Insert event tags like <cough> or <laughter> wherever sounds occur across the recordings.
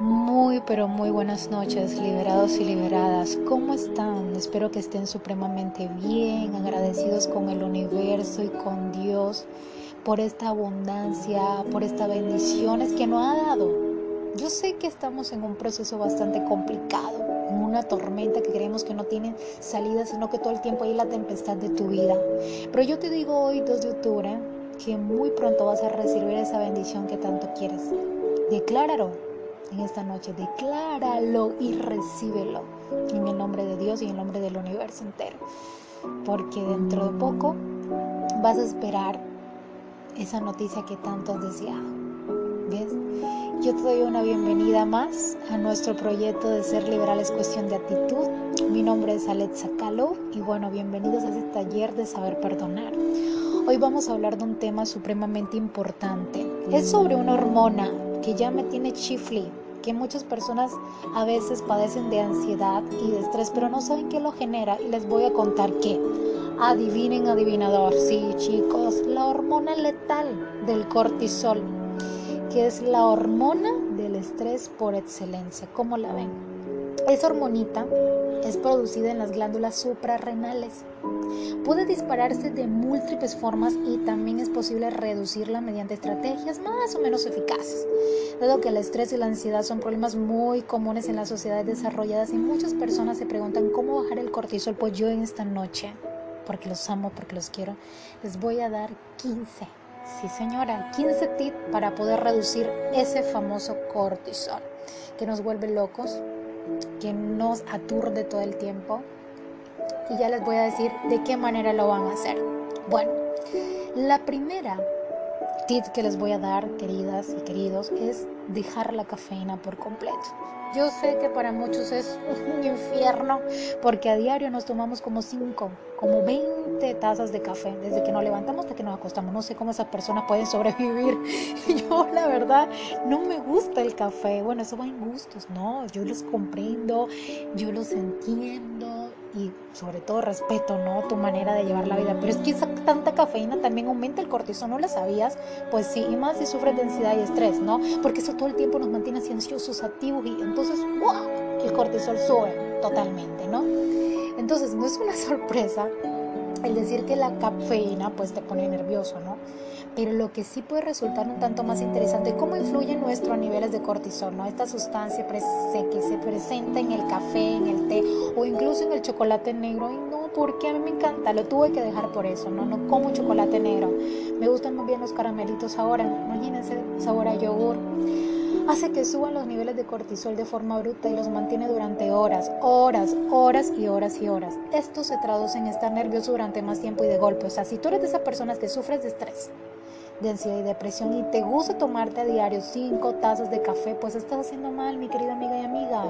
Muy, pero muy buenas noches, liberados y liberadas. ¿Cómo están? Espero que estén supremamente bien, agradecidos con el universo y con Dios por esta abundancia, por estas bendiciones que nos ha dado. Yo sé que estamos en un proceso bastante complicado, en una tormenta que creemos que no tiene salida, sino que todo el tiempo hay la tempestad de tu vida. Pero yo te digo hoy, 2 de octubre, que muy pronto vas a recibir esa bendición que tanto quieres. Decláralo en esta noche. Decláralo y recíbelo en el nombre de Dios y en el nombre del universo entero. Porque dentro de poco vas a esperar esa noticia que tanto has deseado. ¿Ves? Yo te doy una bienvenida más a nuestro proyecto de Ser Liberal es cuestión de actitud. Mi nombre es Alexa Calo y bueno, bienvenidos a este taller de saber perdonar. Hoy vamos a hablar de un tema supremamente importante. Es sobre una hormona ya me tiene chifli, que muchas personas a veces padecen de ansiedad y de estrés, pero no saben qué lo genera y les voy a contar qué. Adivinen, adivinador, sí chicos, la hormona letal del cortisol, que es la hormona del estrés por excelencia. ¿Cómo la ven? Esa hormonita es producida en las glándulas suprarrenales. Puede dispararse de múltiples formas y también es posible reducirla mediante estrategias más o menos eficaces. Dado que el estrés y la ansiedad son problemas muy comunes en las sociedades desarrolladas y muchas personas se preguntan cómo bajar el cortisol, pues yo en esta noche, porque los amo, porque los quiero, les voy a dar 15. Sí, señora, 15 tips para poder reducir ese famoso cortisol que nos vuelve locos, que nos aturde todo el tiempo. Y ya les voy a decir de qué manera lo van a hacer. Bueno, la primera tip que les voy a dar, queridas y queridos, es dejar la cafeína por completo. Yo sé que para muchos es un <laughs> infierno porque a diario nos tomamos como 5, como 20 tazas de café desde que nos levantamos hasta que nos acostamos. No sé cómo esas personas pueden sobrevivir. <laughs> Yo la verdad no me gusta el café. Bueno, eso va en gustos, ¿no? Yo los comprendo, yo los entiendo y sobre todo respeto, ¿no? Tu manera de llevar la vida. Pero es que esa tanta cafeína también aumenta el cortisol, ¿no lo sabías? Pues sí, y más si sufres de ansiedad y estrés, ¿no? Porque eso todo el tiempo nos mantiene ansiosos, activos y entonces, ¡wow! El cortisol sube totalmente, ¿no? Entonces, no es una <laughs> sorpresa el decir que la cafeína pues te pone nervioso, ¿no? Pero lo que sí puede resultar un tanto más interesante es cómo influye nuestros niveles de cortisol, ¿no? Esta sustancia que se presenta en el café, en el té o incluso en el chocolate negro. Y no, porque a mí me encanta, lo tuve que dejar por eso, ¿no? No como chocolate negro. Me gustan muy bien los caramelitos ahora, imagínense, sabor a yogur hace que suban los niveles de cortisol de forma bruta y los mantiene durante horas, horas, horas y horas y horas. Esto se traduce en estar nervioso durante más tiempo y de golpe. O sea, si tú eres de esas personas que sufres de estrés, de ansiedad y depresión y te gusta tomarte a diario cinco tazas de café, pues estás haciendo mal, mi querida amiga y amiga.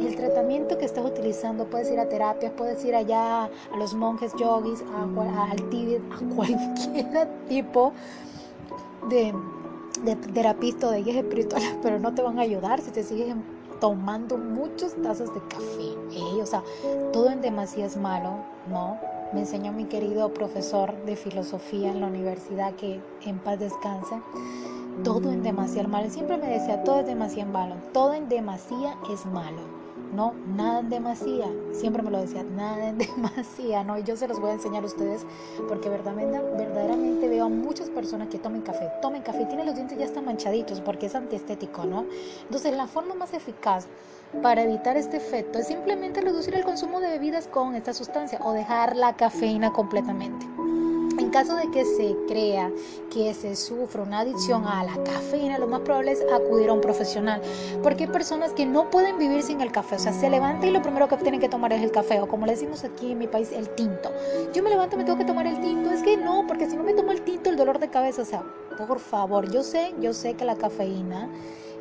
El tratamiento que estás utilizando, puedes ir a terapias, puedes ir allá a los monjes yogis, a, al Tíbet, a cualquier <laughs> tipo de de terapista o de guías espirituales, <laughs> pero no te van a ayudar si te sigues tomando muchas tazas de café. O sea, todo en demasía es malo, ¿no? Me enseñó mi querido profesor de filosofía en la universidad que en paz descanse. Todo en demasía es malo. Siempre me decía, todo es demasiado malo. Todo en demasía es malo. No, nada en demasía. Siempre me lo decía, nada en <laughs> demasía, ¿no? Y yo se los voy a enseñar a ustedes porque verdaderamente veo a muchas personas que tomen café. Tomen café, tienen los dientes ya están manchaditos porque es antiestético, ¿no? Entonces, la forma más eficaz para evitar este efecto es simplemente reducir el consumo de bebidas con esta sustancia o dejar la cafeína completamente. En caso de que se crea que se sufre una adicción a la cafeína, lo más probable es acudir a un profesional, porque hay personas que no pueden vivir sin el café, o sea, se levanta y lo primero que tienen que tomar es el café, o como le decimos aquí en mi país, el tinto. Yo me levanto y me tengo que tomar el tinto, es que no, porque si no me tomo el tinto, el dolor de cabeza, o sea, por favor, yo sé, yo sé que la cafeína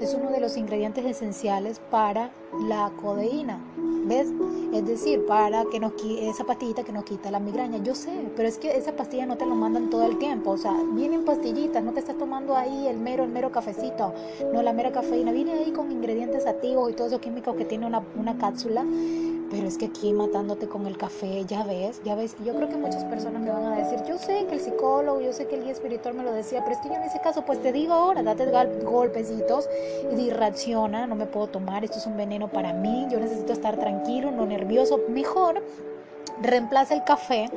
es uno de los ingredientes esenciales para la codeína. ¿Ves? Es decir, para que nos esa pastillita que nos quita la migraña. Yo sé, pero es que esa pastilla no te lo mandan todo el tiempo. O sea, vienen pastillitas, no te estás tomando ahí el mero, el mero cafecito. No, la mera cafeína. Viene ahí con ingredientes activos y todos esos químicos que tiene una, una cápsula pero es que aquí matándote con el café, ya ves, ya ves. Yo creo que muchas personas me van a decir, yo sé que el psicólogo, yo sé que el guía espiritual me lo decía, pero es que yo en ese caso, pues te digo ahora, date golpecitos y reacciona, no me puedo tomar, esto es un veneno para mí, yo necesito estar tranquilo, no nervioso, mejor reemplaza el café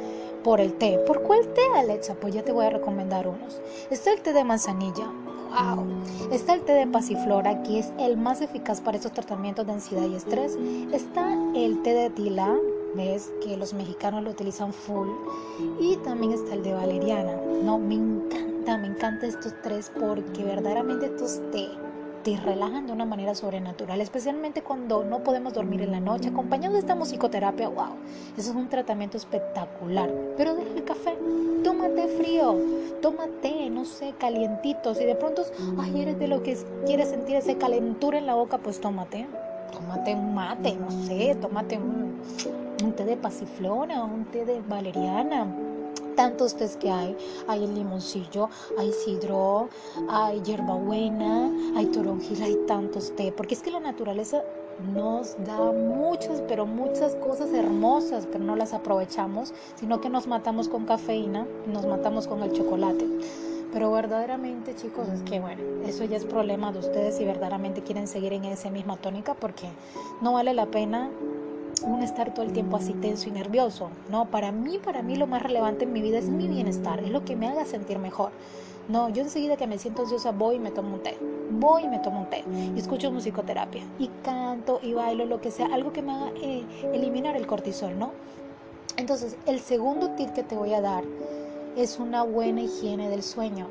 por el té. ¿Por cuál té, Alexa? Pues ya te voy a recomendar unos. Está el té de manzanilla, wow. Está el té de pasiflora, que es el más eficaz para estos tratamientos de ansiedad y estrés. Está el té de tila, ves que los mexicanos lo utilizan full. Y también está el de valeriana. No, me encanta, me encanta estos tres porque verdaderamente estos té te relajan de una manera sobrenatural, especialmente cuando no podemos dormir en la noche, acompañado de esta musicoterapia, wow, eso es un tratamiento espectacular. Pero deja el café, tómate frío, tómate, no sé, calientito. Si de pronto, ay, eres de lo que quieres sentir ese calentura en la boca, pues tómate, tómate un mate, no sé, tómate un, un té de pasiflora, un té de valeriana tantos tés que hay. Hay el limoncillo, hay sidro, hay hierbabuena, hay toronjil, hay tantos té. Porque es que la naturaleza nos da muchas, pero muchas cosas hermosas, pero no las aprovechamos, sino que nos matamos con cafeína, nos matamos con el chocolate. Pero verdaderamente, chicos, es que bueno, eso ya es problema de ustedes si verdaderamente quieren seguir en esa misma tónica, porque no vale la pena un estar todo el tiempo así tenso y nervioso. No, para mí, para mí lo más relevante en mi vida es mi bienestar, es lo que me haga sentir mejor. No, yo enseguida que me siento ansiosa voy y me tomo un té. Voy y me tomo un té. Y escucho musicoterapia. Y canto y bailo, lo que sea. Algo que me haga eh, eliminar el cortisol, ¿no? Entonces, el segundo tip que te voy a dar es una buena higiene del sueño.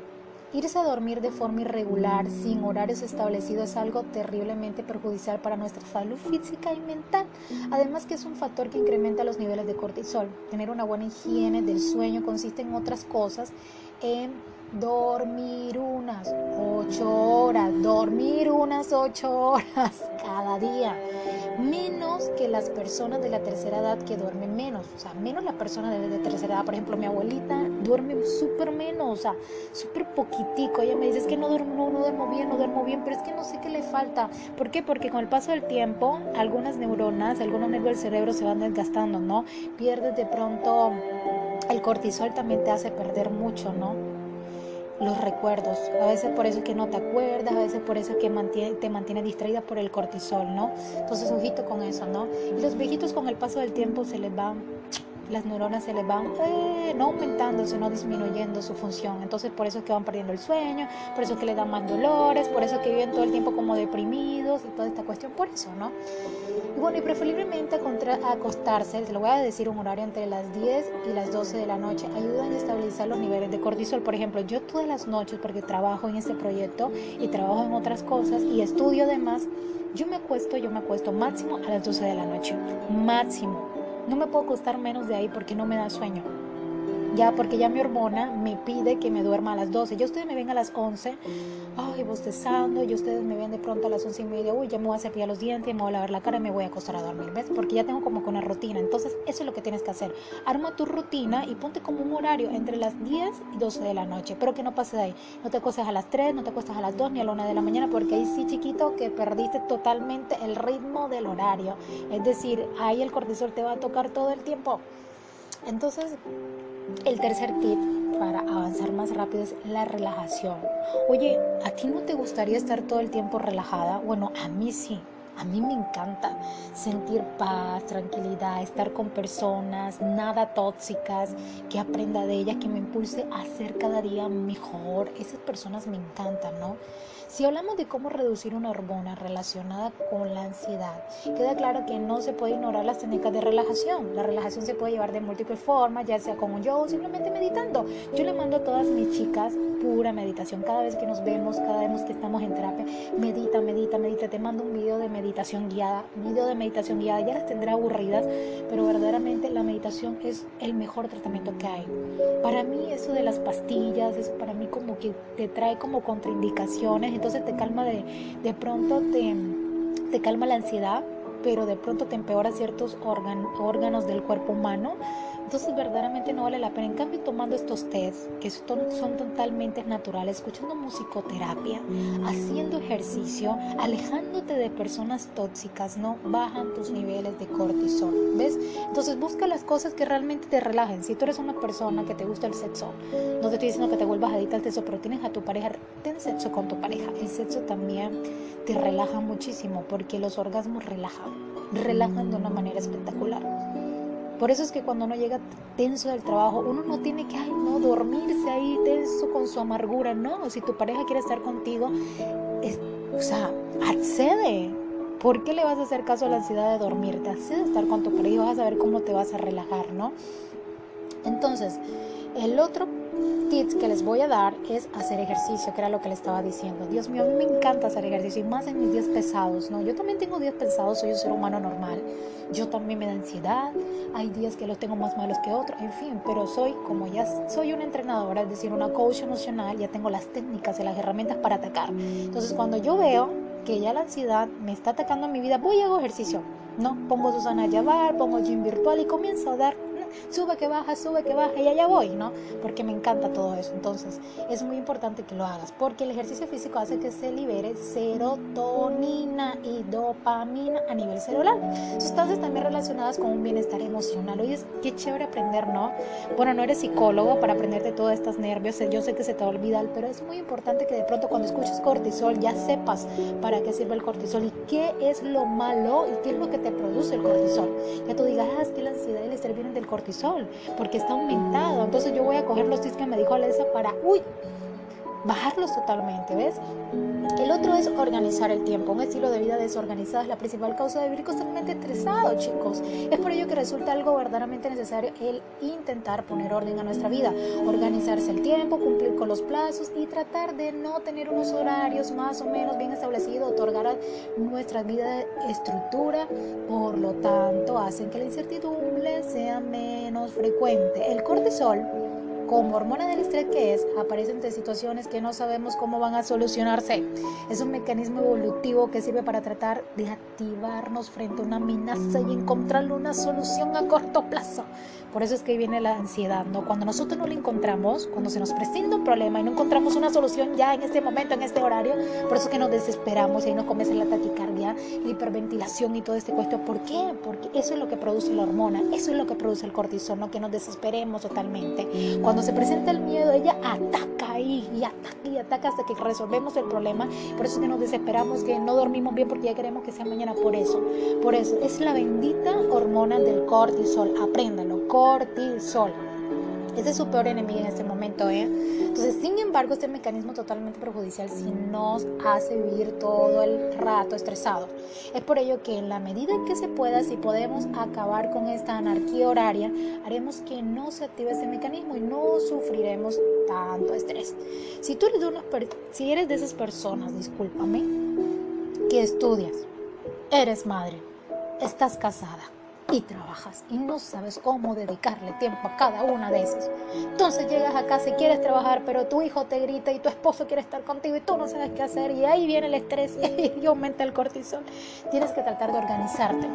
Irse a dormir de forma irregular, sin horarios establecidos, es algo terriblemente perjudicial para nuestra salud física y mental. Además que es un factor que incrementa los niveles de cortisol. Tener una buena higiene del sueño consiste en otras cosas, en dormir unas ocho horas, dormir unas ocho horas <laughs> cada día, menos que las personas de la tercera edad que duermen menos, o sea, menos la persona de, la tercera edad, por ejemplo, mi abuelita duerme súper menos, o sea, súper poquitico, ella me dice, es que no duermo, no, duermo bien, no duermo bien, pero es que no sé qué le falta, ¿por qué? Porque con el paso del tiempo, algunas neuronas, algunos nervios del cerebro se van desgastando, ¿no? Pierdes de pronto, el cortisol también te hace perder mucho, ¿no? los recuerdos. A veces por eso es que no te acuerdas, a veces por eso es que te mantiene distraída por el cortisol, ¿no? Entonces, ojito con eso, ¿no? Y los viejitos con el paso del tiempo se les van las neuronas se les van eh, no aumentando, sino disminuyendo su función. Entonces por eso es que van perdiendo el sueño, por eso es que les dan más dolores, por eso es que viven todo el tiempo como deprimidos y toda esta cuestión, por eso, ¿no? Y bueno, y preferiblemente acostarse, se lo voy a decir un horario entre las 10 y las 12 de la noche, ayudan a estabilizar los niveles de cortisol. Por ejemplo, yo todas las noches, porque trabajo en este proyecto y trabajo en otras cosas y estudio además, yo me acuesto, yo me acuesto máximo a las 12 de la noche, máximo. No me puedo acostar menos de ahí porque no me da sueño ya porque ya mi hormona me pide que me duerma a las 12. Ya ustedes me ven a las 11, ay, bostezando, y ustedes me ven de pronto a las 11 y media, uy, ya me voy a cepillar los dientes, me voy a lavar la cara y me voy a acostar a dormir, ¿ves? Porque ya tengo como que una rutina. Entonces, eso es lo que tienes que hacer. Arma tu rutina y ponte como un horario entre las 10 y 12 de la noche, pero que no pase de ahí. No te acuestes a las 3, no te acuestes a las 2 ni a la 1 de la mañana, porque ahí sí, chiquito, que perdiste totalmente el ritmo del horario. Es decir, ahí el cortisol te va a tocar todo el tiempo. Entonces, el tercer tip para avanzar más rápido es la relajación. Oye, ¿a ti no te gustaría estar todo el tiempo relajada? Bueno, a mí sí. A mí me encanta sentir paz, tranquilidad, estar con personas nada tóxicas, que aprenda de ellas, que me impulse a ser cada día mejor. Esas personas me encantan, ¿no? Si hablamos de cómo reducir una hormona relacionada con la ansiedad, queda claro que no se puede ignorar las técnicas de relajación. La relajación se puede llevar de múltiples formas, ya sea como yo o simplemente meditando. Yo le mando a todas mis chicas pura meditación. Cada vez que nos vemos, cada vez que estamos en terapia, medita, medita, medita. Te mando un video de meditación guiada, video de meditación guiada. Ya las tendré aburridas, pero verdaderamente la meditación es el mejor tratamiento que hay. Para mí eso de las pastillas, eso para mí como que te trae como contraindicaciones entonces te calma de, de pronto, te, te calma la ansiedad, pero de pronto te empeora ciertos órganos del cuerpo humano. Entonces verdaderamente no vale la pena. En cambio, tomando estos test, que son totalmente naturales, escuchando musicoterapia, haciendo ejercicio, alejándote de personas tóxicas, no bajan tus niveles de cortisol. ¿Ves? Entonces busca las cosas que realmente te relajen. Si tú eres una persona que te gusta el sexo, no te estoy diciendo que te vuelvas adicta al sexo, pero tienes a tu pareja, ten sexo con tu pareja. El sexo también te relaja muchísimo porque los orgasmos relajan, relajan de una manera espectacular. Por eso es que cuando uno llega tenso del trabajo, uno no tiene que, ay, no, dormirse ahí tenso con su amargura, no. Si tu pareja quiere estar contigo, o sea, accede. ¿Por qué le vas a hacer caso a la ansiedad de dormirte? Accede a estar con tu pareja y vas a ver cómo te vas a relajar, ¿no? Entonces, el otro tips que les voy a dar es hacer ejercicio, que era lo que le estaba diciendo. Dios mío, a mí me encanta hacer ejercicio y más en mis días pesados, ¿no? Yo también tengo días pesados, soy un ser humano normal. Yo también me da ansiedad, hay días que los tengo más malos que otros, en fin, pero soy, como ya soy una entrenadora, es decir, una coach emocional, ya tengo las técnicas y las herramientas para atacar. Entonces, cuando yo veo que ya la ansiedad me está atacando en mi vida, voy y hago ejercicio, ¿no? Pongo Susana Yavar, pongo gym virtual y comienzo a dar sube que baja, sube que baja y allá voy, ¿no? Porque me encanta todo eso. Entonces, es muy importante que lo hagas, porque el ejercicio físico hace que se libere serotonina y dopamina a nivel celular. Sustancias también relacionadas con un bienestar emocional. Oye, qué chévere aprender, ¿no? Bueno, no eres psicólogo para aprenderte todos estos nervios, yo sé que se te va a pero es muy importante que de pronto cuando escuches cortisol ya sepas para qué sirve el cortisol y qué es lo malo y qué es lo que te produce el cortisol. Ya tú digas, ah, es que la ansiedad y el estrés vienen del cortisol cortisol, porque está aumentado. Entonces yo voy a coger los tips que me dijo Alessa para, uy, bajarlos totalmente, ¿ves? El otro es organizar el tiempo. Un estilo de vida desorganizado es la principal causa de vivir constantemente estresado, chicos. Es por ello que resulta algo verdaderamente necesario el intentar poner orden a nuestra vida, organizarse el tiempo, cumplir con los plazos y tratar de no tener unos horarios más o menos bien establecidos, otorgar a nuestra vida estructura, por lo tanto, hacen que la incertidumbre sea menos frecuente. El cortisol como hormona del estrés que es, aparecen de situaciones que no sabemos cómo van a solucionarse. Es un mecanismo evolutivo que sirve para tratar de activarnos frente a una amenaza y encontrarle una solución a corto plazo. Por eso es que viene la ansiedad, ¿no? Cuando nosotros no la encontramos, cuando se nos presenta un problema y no encontramos una solución ya en este momento, en este horario, por eso es que nos desesperamos y ahí nos comienza la taquicardia, la hiperventilación y todo este cuento. ¿Por qué? Porque eso es lo que produce la hormona, eso es lo que produce el cortisol, ¿no? Que nos desesperemos totalmente. Cuando se presenta el miedo, ella ataca ahí y ataca y ataca hasta que resolvemos el problema. Por eso es que nos desesperamos, que no dormimos bien porque ya queremos que sea mañana. Por eso, por eso, es la bendita hormona del cortisol. Apréndalo, cortisol. Ese es su peor enemigo en este momento, ¿eh? Entonces, sin embargo, este mecanismo totalmente perjudicial si nos hace vivir todo el rato estresado. Es por ello que en la medida en que se pueda, si podemos acabar con esta anarquía horaria, haremos que no se active ese mecanismo y no sufriremos tanto estrés. Si tú eres de, una, si eres de esas personas, discúlpame, que estudias, eres madre, estás casada, y trabajas y no sabes cómo dedicarle tiempo a cada una de esas. Entonces llegas a casa y quieres trabajar, pero tu hijo te grita y tu esposo quiere estar contigo y tú no sabes qué hacer y ahí viene el estrés <laughs> y aumenta el cortisol. Tienes que tratar de organizarte.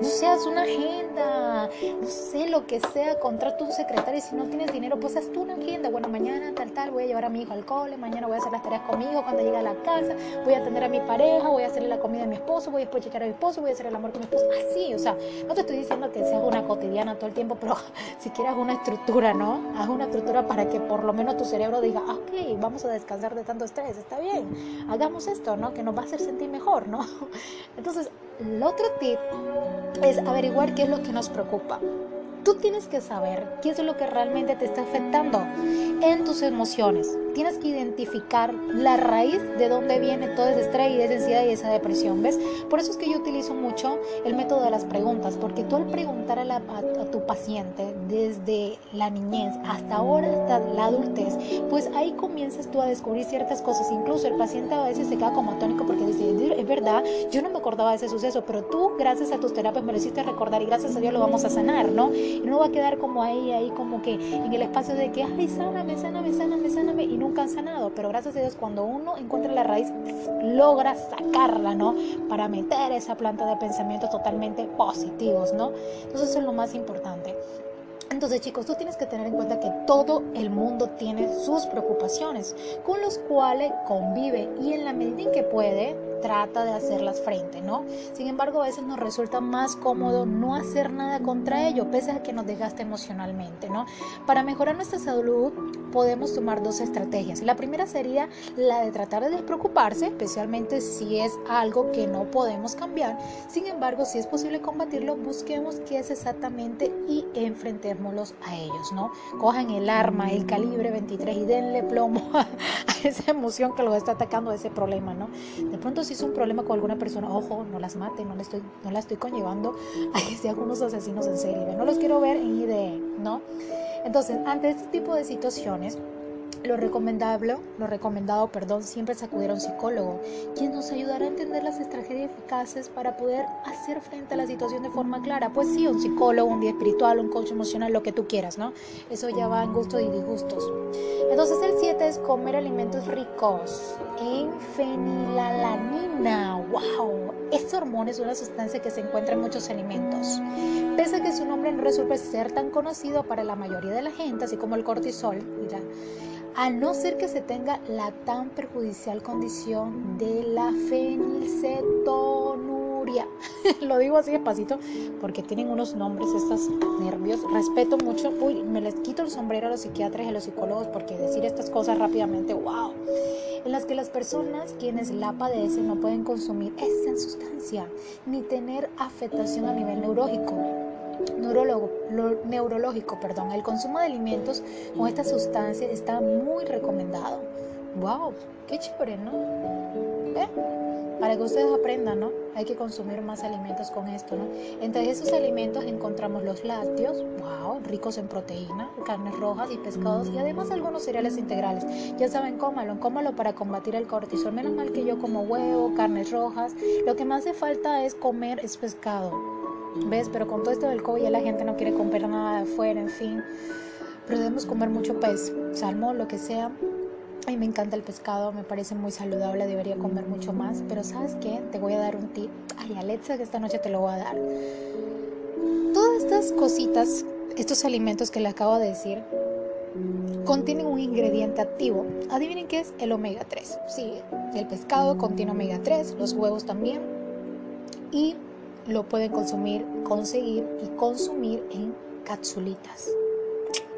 No seas una agenda, no sé lo que sea, contrata un secretario y si no tienes dinero, pues haz tú una agenda. Bueno, mañana tal, tal, voy a llevar a mi hijo al cole, mañana voy a hacer las tareas con mi hijo cuando llegue a la casa, voy a atender a mi pareja, voy a hacerle la comida a mi esposo, voy a después checar a mi esposo, voy a hacer el amor con mi esposo. Así, o sea, no te estoy diciendo que seas una cotidiana todo el tiempo, pero <laughs> si quieres una estructura, ¿no? Haz una estructura para que por lo menos tu cerebro diga, ah, ok, vamos a descansar de tanto estrés, está bien, hagamos esto, ¿no? Que nos va a hacer sentir mejor, ¿no? <laughs> Entonces, el otro tip es averiguar qué es lo que nos preocupa. Tú tienes que saber qué es lo que realmente te está afectando en tus emociones. Tienes que identificar la raíz de dónde viene todo ese estrés y esa ansiedad y esa depresión, ¿ves? Por eso es que yo utilizo mucho el método de las preguntas, porque tú al preguntar a, tu paciente desde la niñez hasta ahora, hasta la adultez, pues ahí comienzas tú a descubrir ciertas cosas. Incluso el paciente a veces se queda como atónico porque dice, es verdad, yo no me acordaba de ese suceso, pero tú gracias a tus terapias me lo hiciste recordar y gracias a Dios lo vamos a sanar, ¿no? Y no va a quedar como ahí, ahí como que en el espacio de que, ay, sáname, sáname, sáname, sáname, y nunca han sanado. Pero gracias a Dios, cuando uno encuentra la raíz, logra sacarla, ¿no? Para meter esa planta de pensamientos totalmente positivos, ¿no? Entonces eso es lo más importante. Entonces chicos, tú tienes que tener en cuenta que todo el mundo tiene sus preocupaciones con los cuales convive y en la medida en que puede trata de hacerlas frente, ¿no? Sin embargo, a veces nos resulta más cómodo no hacer nada contra ello, pese a que nos desgaste emocionalmente, ¿no? Para mejorar nuestra salud podemos tomar dos estrategias. La primera sería la de tratar de despreocuparse, especialmente si es algo que no podemos cambiar. Sin embargo, si es posible combatirlo, busquemos qué es exactamente y enfrentémoslos a ellos, ¿no? Cojan el arma, el calibre 23 y denle plomo <laughs> a esa emoción que los está atacando, a ese problema, ¿no? De pronto es un problema con alguna persona, ojo, no las mate, no, estoy, no la estoy conllevando a que sean unos asesinos en serie. No los quiero ver en IDE, ¿no? Entonces, ante este tipo de situaciones, lo recomendable, lo recomendado, perdón, siempre es acudir a un psicólogo, quien nos ayudará a entender las estrategias eficaces para poder hacer frente a la situación de forma clara. Pues sí, un psicólogo, un guía espiritual, un coach emocional, lo que tú quieras, ¿no? Eso ya va en gustos y disgustos. Entonces el 7 es comer alimentos ricos en fenilalanina. ¡Wow! Este hormona es una sustancia que se encuentra en muchos alimentos. Pese a que su nombre no resulta ser tan conocido para la mayoría de la gente, así como el cortisol, mira, a no ser que se tenga la tan perjudicial condición de la fenilcetonuria. <laughs> Lo digo así despacito porque tienen unos nombres estos nervios. Respeto mucho. Uy, me les quito el sombrero a los psiquiatras y a los psicólogos porque decir estas cosas rápidamente, wow. En las que las personas quienes la padecen no pueden consumir esa sustancia ni tener afectación a nivel neurológico neurológico. Perdón. El consumo de alimentos con esta sustancia está muy recomendado. ¡Wow! ¡Qué chévere, ¿no? ¿Eh? Para que ustedes aprendan, ¿no? Hay que consumir más alimentos con esto, ¿no? Entre esos alimentos encontramos los lácteos, wow, ricos en proteína, carnes rojas y pescados y además algunos cereales integrales. Ya saben, cómalo, cómalo para combatir el cortisol. Menos mal que yo como huevo, carnes rojas. Lo que más hace falta es comer es pescado ¿Ves? Pero con todo esto del COVID ya la gente no quiere comprar nada de afuera, en fin. Pero debemos comer mucho pez, salmón, lo que sea. A mí me encanta el pescado, me parece muy saludable, debería comer mucho más. Pero ¿sabes qué? Te voy a dar un tip. Ay, Alexa, que esta noche te lo voy a dar. Todas estas cositas, estos alimentos que le acabo de decir, contienen un ingrediente activo. Adivinen qué es el omega 3. Sí, el pescado contiene omega 3, los huevos también. Y lo pueden consumir, conseguir y consumir en capsulitas.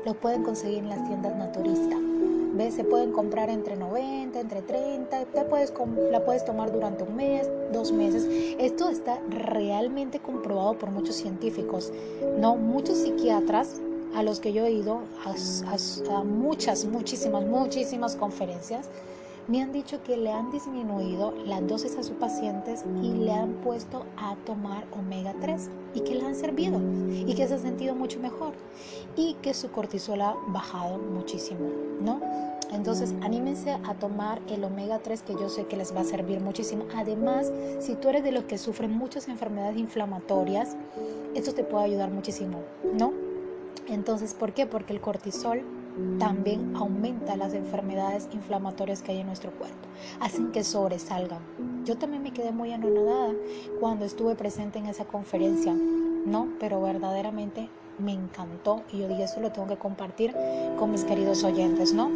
Lo pueden conseguir en las tiendas naturistas. ¿Ves? Se pueden comprar entre 90, entre 30, te puedes, la puedes tomar durante un mes, dos meses. Esto está realmente comprobado por muchos científicos, no muchos psiquiatras a los que yo he ido a muchas, muchísimas, muchísimas conferencias me han dicho que le han disminuido las dosis a sus pacientes y le han puesto a tomar omega 3 y que le han servido y que se ha sentido mucho mejor y que su cortisol ha bajado muchísimo, ¿no? Entonces, anímense a tomar el omega 3 que yo sé que les va a servir muchísimo. Además, si tú eres de los que sufren muchas enfermedades inflamatorias, esto te puede ayudar muchísimo, ¿no? Entonces, ¿por qué? Porque el cortisol también aumenta las enfermedades inflamatorias que hay en nuestro cuerpo, hacen que sobresalgan. Yo también me quedé muy anonadada cuando estuve presente en esa conferencia, ¿no? Pero verdaderamente me encantó y yo dije, eso lo tengo que compartir con mis queridos oyentes, ¿no?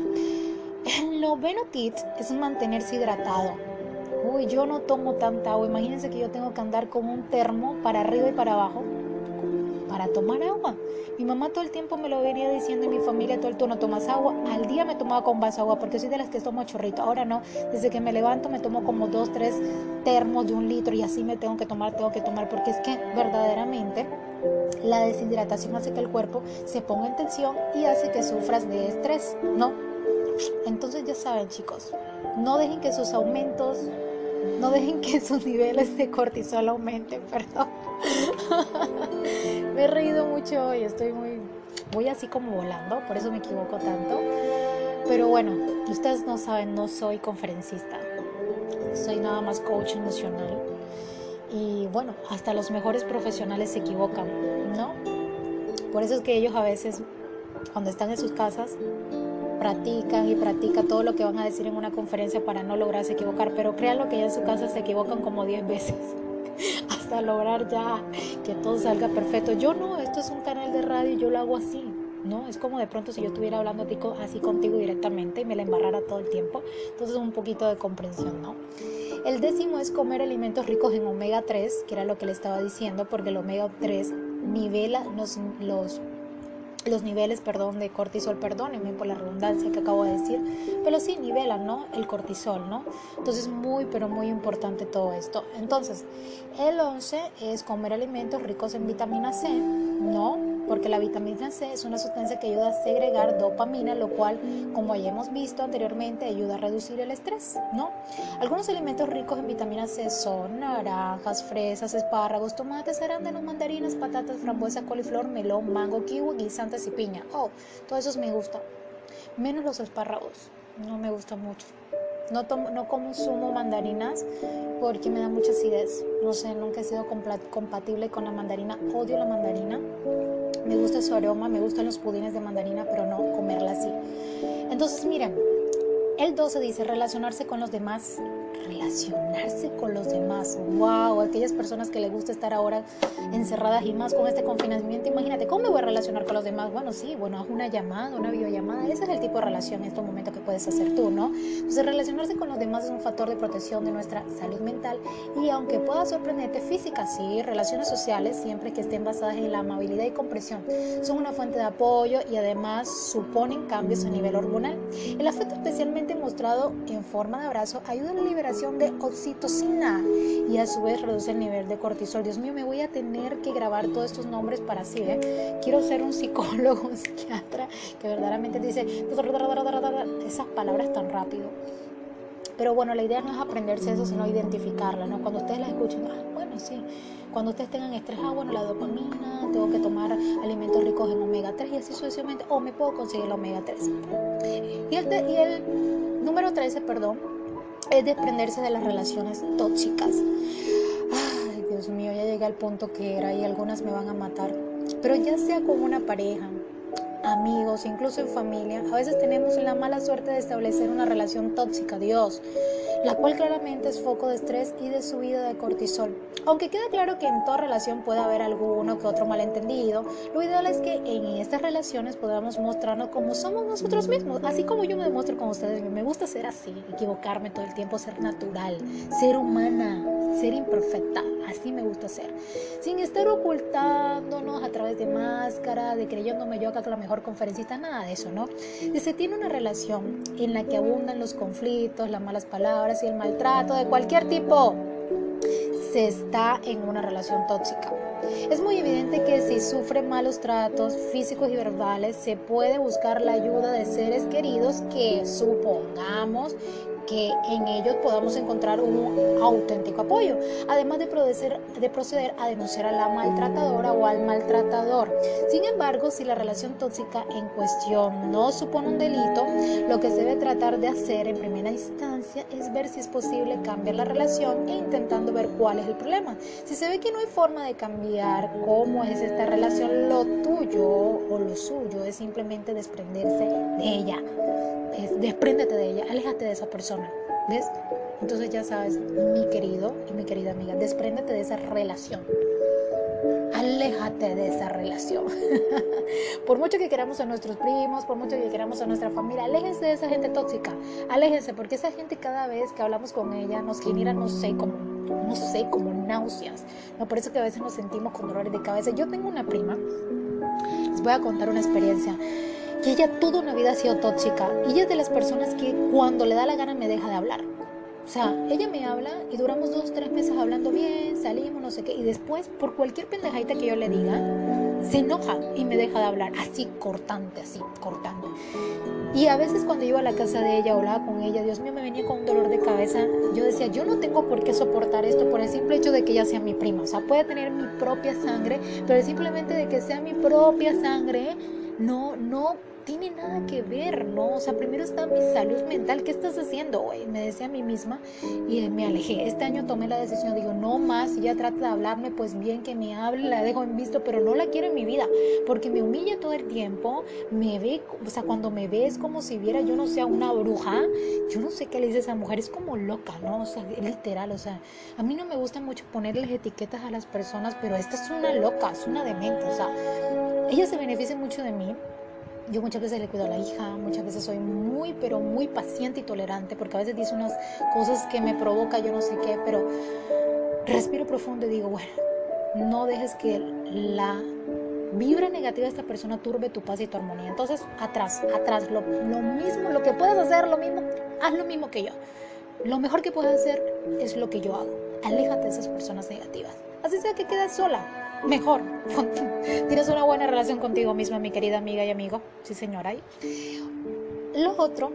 El noveno tip es mantenerse hidratado. Uy, yo no tomo tanta agua. Imagínense que yo tengo que andar con un termo para arriba y para abajo para tomar agua. Mi mamá todo el tiempo me lo venía diciendo y mi familia todo el tiempo no tomas agua. Al día me tomaba con vaso agua porque soy de las que tomo chorrito. Ahora no, desde que me levanto me tomo como dos, tres termos de un litro y así me tengo que tomar, tengo que tomar porque es que verdaderamente la deshidratación hace que el cuerpo se ponga en tensión y hace que sufras de estrés, ¿no? Entonces ya saben chicos, no dejen que sus aumentos, no dejen que sus niveles de cortisol aumenten, <laughs> perdón. <laughs> me he reído mucho y estoy muy, voy así como volando, por eso me equivoco tanto. Pero bueno, ustedes no saben, no soy conferencista, soy nada más coach emocional. Y bueno, hasta los mejores profesionales se equivocan, ¿no? Por eso es que ellos a veces, cuando están en sus casas, practican y practican todo lo que van a decir en una conferencia para no lograrse equivocar, pero créanlo que ya en su casa se equivocan como 10 veces <laughs> a lograr ya que todo salga perfecto. Yo no, esto es un canal de radio, yo lo hago así. ¿no? Es como de pronto si yo estuviera hablando así contigo directamente y me la embarrara todo el tiempo. Entonces un poquito de comprensión, ¿no? El décimo es comer alimentos ricos en omega 3, que era lo que le estaba diciendo, porque el omega 3 nivela los, los los niveles, perdón, de cortisol, perdónenme por la redundancia que acabo de decir, pero sí nivelan, ¿no? El cortisol, ¿no? Entonces, muy, pero muy importante todo esto. Entonces, el 11 es comer alimentos ricos en vitamina C, ¿no? porque la vitamina C es una sustancia que ayuda a segregar dopamina, lo cual, como ya hemos visto anteriormente, ayuda a reducir el estrés, ¿no? Algunos alimentos ricos en vitamina C son naranjas, fresas, espárragos, tomates, arándanos, mandarinas, patatas, frambuesa, coliflor, melón, mango, kiwi, guisantes y piña. Oh, todos esos me gustan, menos los espárragos, no me gustan mucho. No, tomo, no consumo mandarinas porque me da mucha acidez. No sé, nunca he sido compatible con la mandarina. Odio la mandarina. Me gusta su aroma, me gustan los pudines de mandarina, pero no comerla así. Entonces, miren, el 12 dice relacionarse con los demás relacionarse con los demás. Wow, aquellas personas que les gusta estar ahora encerradas y más con este confinamiento, imagínate, ¿cómo me voy a relacionar con los demás? Bueno, sí, bueno, haz una llamada, una videollamada, ese es el tipo de relación en estos momentos que puedes hacer tú, ¿no? Entonces, relacionarse con los demás es un factor de protección de nuestra salud mental y aunque pueda sorprenderte física, sí, relaciones sociales, siempre que estén basadas en la amabilidad y comprensión, son una fuente de apoyo y además suponen cambios a nivel hormonal. El afecto especialmente mostrado en forma de abrazo ayuda a la liberación de oxitocina y a su vez reduce el nivel de cortisol. Dios mío, me voy a tener que grabar todos estos nombres para así, ¿eh? Quiero ser un psicólogo, <laughs> un psiquiatra que verdaderamente dice esas palabras tan rápido. Pero bueno, la idea no es aprenderse eso, sino identificarla, ¿no? Cuando ustedes la escuchen, ah, bueno, sí. Cuando ustedes tengan estrés, ah, bueno, la dopamina, tengo que tomar alimentos ricos en omega 3 y así sucesivamente, o me puedo conseguir la omega 3. Y el, y el número 13, perdón, es desprenderse de las relaciones tóxicas. Ay, Dios mío, ya llegué al punto que era y algunas me van a matar. Pero ya sea con una pareja, amigos, incluso en familia, a veces tenemos la mala suerte de establecer una relación tóxica, Dios, la cual claramente es foco de estrés y de subida de cortisol. Aunque queda claro que en toda relación puede haber alguno que otro malentendido, lo ideal es que en estas relaciones podamos mostrarnos como somos nosotros mismos, así como yo me demuestro con ustedes. Me gusta ser así, equivocarme todo el tiempo, ser natural, ser humana, ser imperfecta, así me gusta ser, sin estar ocultándonos a través de máscara, de creyéndome yo acá que la mejor conferencista, nada de eso, ¿no? Si se tiene una relación en la que abundan los conflictos, las malas palabras y el maltrato de cualquier tipo, se está en una relación tóxica. Es muy evidente que si sufre malos tratos físicos y verbales, se puede buscar la ayuda de seres queridos que supongamos que en ellos podamos encontrar un auténtico apoyo, además de proceder, de proceder a denunciar a la maltratadora o al maltratador. Sin embargo, si la relación tóxica en cuestión no supone un delito, lo que se debe tratar de hacer en primera instancia es ver si es posible cambiar la relación e intentando ver cuál es el problema. Si se ve que no hay forma de cambiar cómo es esta relación, lo tuyo o lo suyo es simplemente desprenderse de ella despréndete de ella, aléjate de esa persona, ¿ves? Entonces ya sabes, mi querido y mi querida amiga, despréndete de esa relación. Aléjate de esa relación. <laughs> por mucho que queramos a nuestros primos, por mucho que queramos a nuestra familia, aléjense de esa gente tóxica. Aléjense, porque esa gente cada vez que hablamos con ella nos genera, no sé, como, no sé, como náuseas. No, por eso que a veces nos sentimos con dolores de cabeza. Yo tengo una prima, les voy a contar una experiencia que ella toda una vida ha sido tóxica y ella es de las personas que cuando le da la gana me deja de hablar. O sea, ella me habla y duramos dos, tres meses hablando bien, salimos, no sé qué, y después, por cualquier pendejadita que yo le diga, se enoja y me deja de hablar, así cortante, así cortando. Y a veces cuando iba a la casa de ella, hablaba con ella, Dios mío, me venía con un dolor de cabeza. Yo decía, yo no tengo por qué soportar esto por el simple hecho de que ella sea mi prima. O sea, puede tener mi propia sangre, pero simplemente de que sea mi propia sangre, no, no tiene nada que ver, ¿no? O sea, primero está mi salud mental. ¿Qué estás haciendo, güey? Me decía a mí misma y me alejé. Este año tomé la decisión, digo, no más, si ya trata de hablarme, pues bien que me hable, la dejo en visto, pero no la quiero en mi vida, porque me humilla todo el tiempo, me ve, o sea, cuando me ve es como si viera, yo no sé, una bruja, yo no sé qué le dice a esa mujer, es como loca, ¿no? O sea, literal, o sea, a mí no me gusta mucho ponerles etiquetas a las personas, pero esta es una loca, es una demente, o sea, ella se beneficia mucho de mí, yo muchas veces le cuido a la hija, muchas veces soy muy, pero muy paciente y tolerante, porque a veces dice unas cosas que me provoca, yo no sé qué, pero respiro profundo y digo, bueno, no dejes que la vibra negativa de esta persona turbe tu paz y tu armonía. Entonces, atrás, atrás, lo, lo mismo, lo que puedes hacer, lo mismo, haz lo mismo que yo. Lo mejor que puedes hacer es lo que yo hago. Aléjate de esas personas negativas. Así sea que quedes sola, mejor. <laughs> Tienes una buena relación contigo misma, mi querida amiga y amigo. Sí, señora. Lo otro,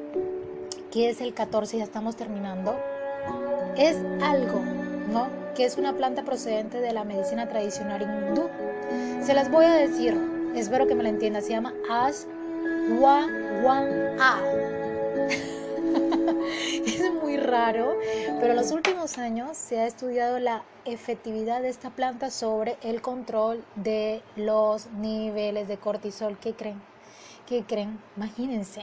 que es el 14, ya estamos terminando, es algo, ¿no? Que es una planta procedente de la medicina tradicional hindú. Se las voy a decir, espero que me la entienda. Se llama A <laughs> es raro, pero en los últimos años se ha estudiado la efectividad de esta planta sobre el control de los niveles de cortisol. ¿Qué creen? ¿Qué creen? Imagínense.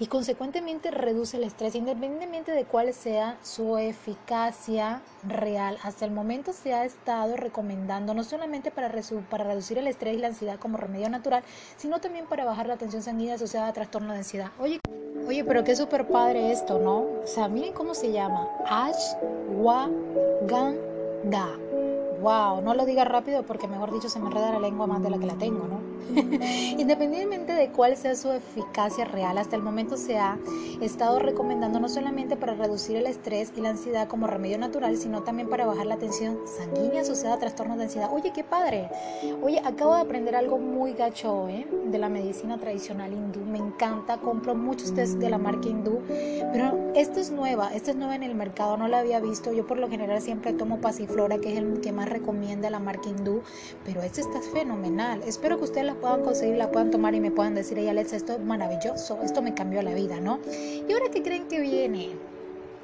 Y consecuentemente reduce el estrés, independientemente de cuál sea su eficacia real. Hasta el momento se ha estado recomendando no solamente para, para reducir el estrés y la ansiedad como remedio natural, sino también para bajar la tensión sanguínea asociada a trastorno de ansiedad. Oye, Oye, pero qué súper padre esto, ¿no? O sea, miren cómo se llama. Wow, no lo diga rápido porque mejor dicho se me enreda la lengua más de la que la tengo, ¿no? <laughs> Independientemente de cuál sea su eficacia real, hasta el momento se ha estado recomendando no solamente para reducir el estrés y la ansiedad como remedio natural, sino también para bajar la tensión sanguínea asociada a trastornos de ansiedad. Oye, qué padre. Oye, acabo de aprender algo muy gacho ¿eh? de la medicina tradicional hindú. Me encanta, compro muchos test de la marca hindú, pero esto es nueva, esto es nueva en el mercado, no la había visto. Yo por lo general siempre tomo pasiflora, que es el que más recomienda la marca hindú, pero este está fenomenal. Espero que ustedes la puedan conseguir, la puedan tomar y me puedan decir, ella Alexa, esto es maravilloso, esto me cambió la vida, ¿no? ¿Y ahora qué creen que viene?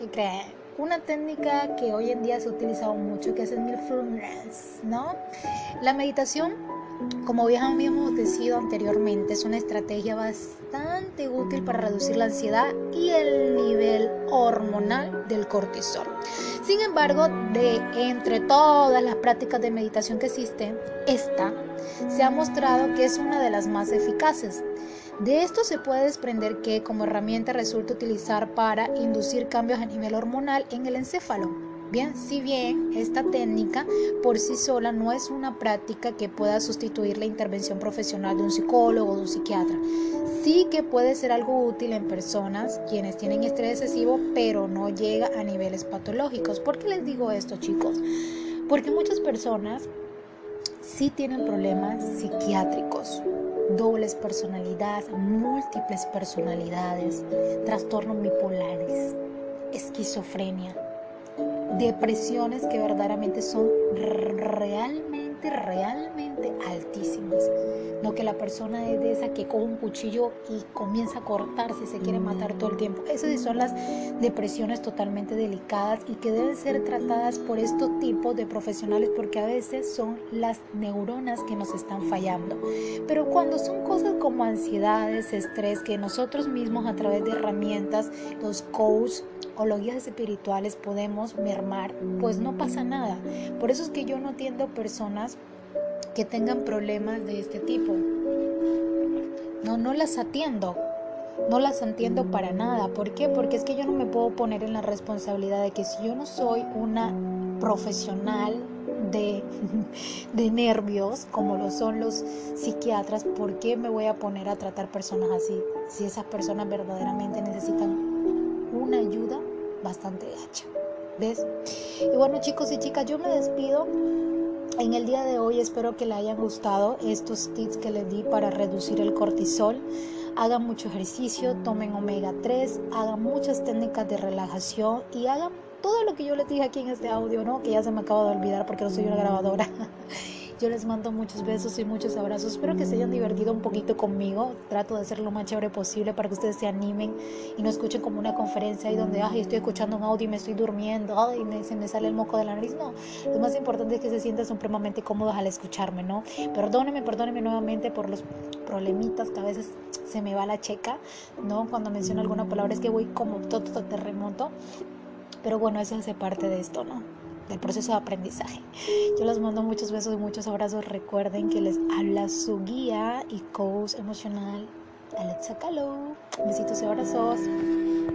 ¿Qué creen? Una técnica que hoy en día se ha utilizado mucho, que es el mindfulness, ¿no? La meditación como ya habíamos decidido anteriormente, es una estrategia bastante útil para reducir la ansiedad y el nivel hormonal del cortisol. Sin embargo, de entre todas las prácticas de meditación que existen, esta se ha mostrado que es una de las más eficaces. De esto se puede desprender que como herramienta resulta utilizar para inducir cambios a nivel hormonal en el encéfalo Bien, si bien esta técnica por sí sola no es una práctica que pueda sustituir la intervención profesional de un psicólogo o de un psiquiatra, sí que puede ser algo útil en personas quienes tienen estrés excesivo, pero no llega a niveles patológicos. ¿Por qué les digo esto, chicos? Porque muchas personas sí tienen problemas psiquiátricos, dobles personalidades, múltiples personalidades, trastornos bipolares, esquizofrenia depresiones que verdaderamente son realmente, realmente altísimas. No que la persona es de esa que coge un cuchillo y comienza a cortar si se quiere matar todo el tiempo. Esas son las depresiones totalmente delicadas y que deben ser tratadas por estos tipos de profesionales porque a veces son las neuronas que nos están fallando. Pero cuando son cosas como ansiedades, estrés, que nosotros mismos a través de herramientas, los coaches, o los guías espirituales podemos mermar, pues no pasa nada. Por eso es que yo no atiendo personas que tengan problemas de este tipo. No, no las atiendo. No las entiendo para nada. ¿Por qué? Porque es que yo no me puedo poner en la responsabilidad de que si yo no soy una profesional de, <laughs> de, nervios, como lo son los psiquiatras, ¿por qué me voy a poner a tratar personas así? Si esas personas verdaderamente necesitan una ayuda bastante gacha. ¿Ves? Y bueno chicos y chicas, yo me despido. En el día de hoy espero que le hayan gustado estos tips que les di para reducir el cortisol. Hagan mucho ejercicio, tomen omega 3, hagan muchas técnicas de relajación y hagan todo lo que yo les dije aquí en este audio, ¿no? Que ya se me acaba de olvidar porque no soy una grabadora. <laughs> Yo les mando muchos besos y muchos abrazos. Espero que se hayan divertido un poquito conmigo. Trato de hacer lo más chévere posible para que ustedes se animen y no escuchen como una conferencia ahí donde, ay, estoy escuchando un audio y me estoy durmiendo, ay, me, se me sale el moco de la nariz. No, lo más importante es que se sientan supremamente cómodos al escucharme, ¿no? Perdónenme, perdónenme nuevamente por los problemitas que a veces se me va la checa, ¿no? Cuando menciono alguna palabra es que voy como todo terremoto. Pero bueno, eso hace parte de esto, ¿no? Del proceso de aprendizaje. Yo les mando muchos besos y muchos abrazos. Recuerden que les habla su guía y coach emocional, Alexa Calo. Besitos y abrazos.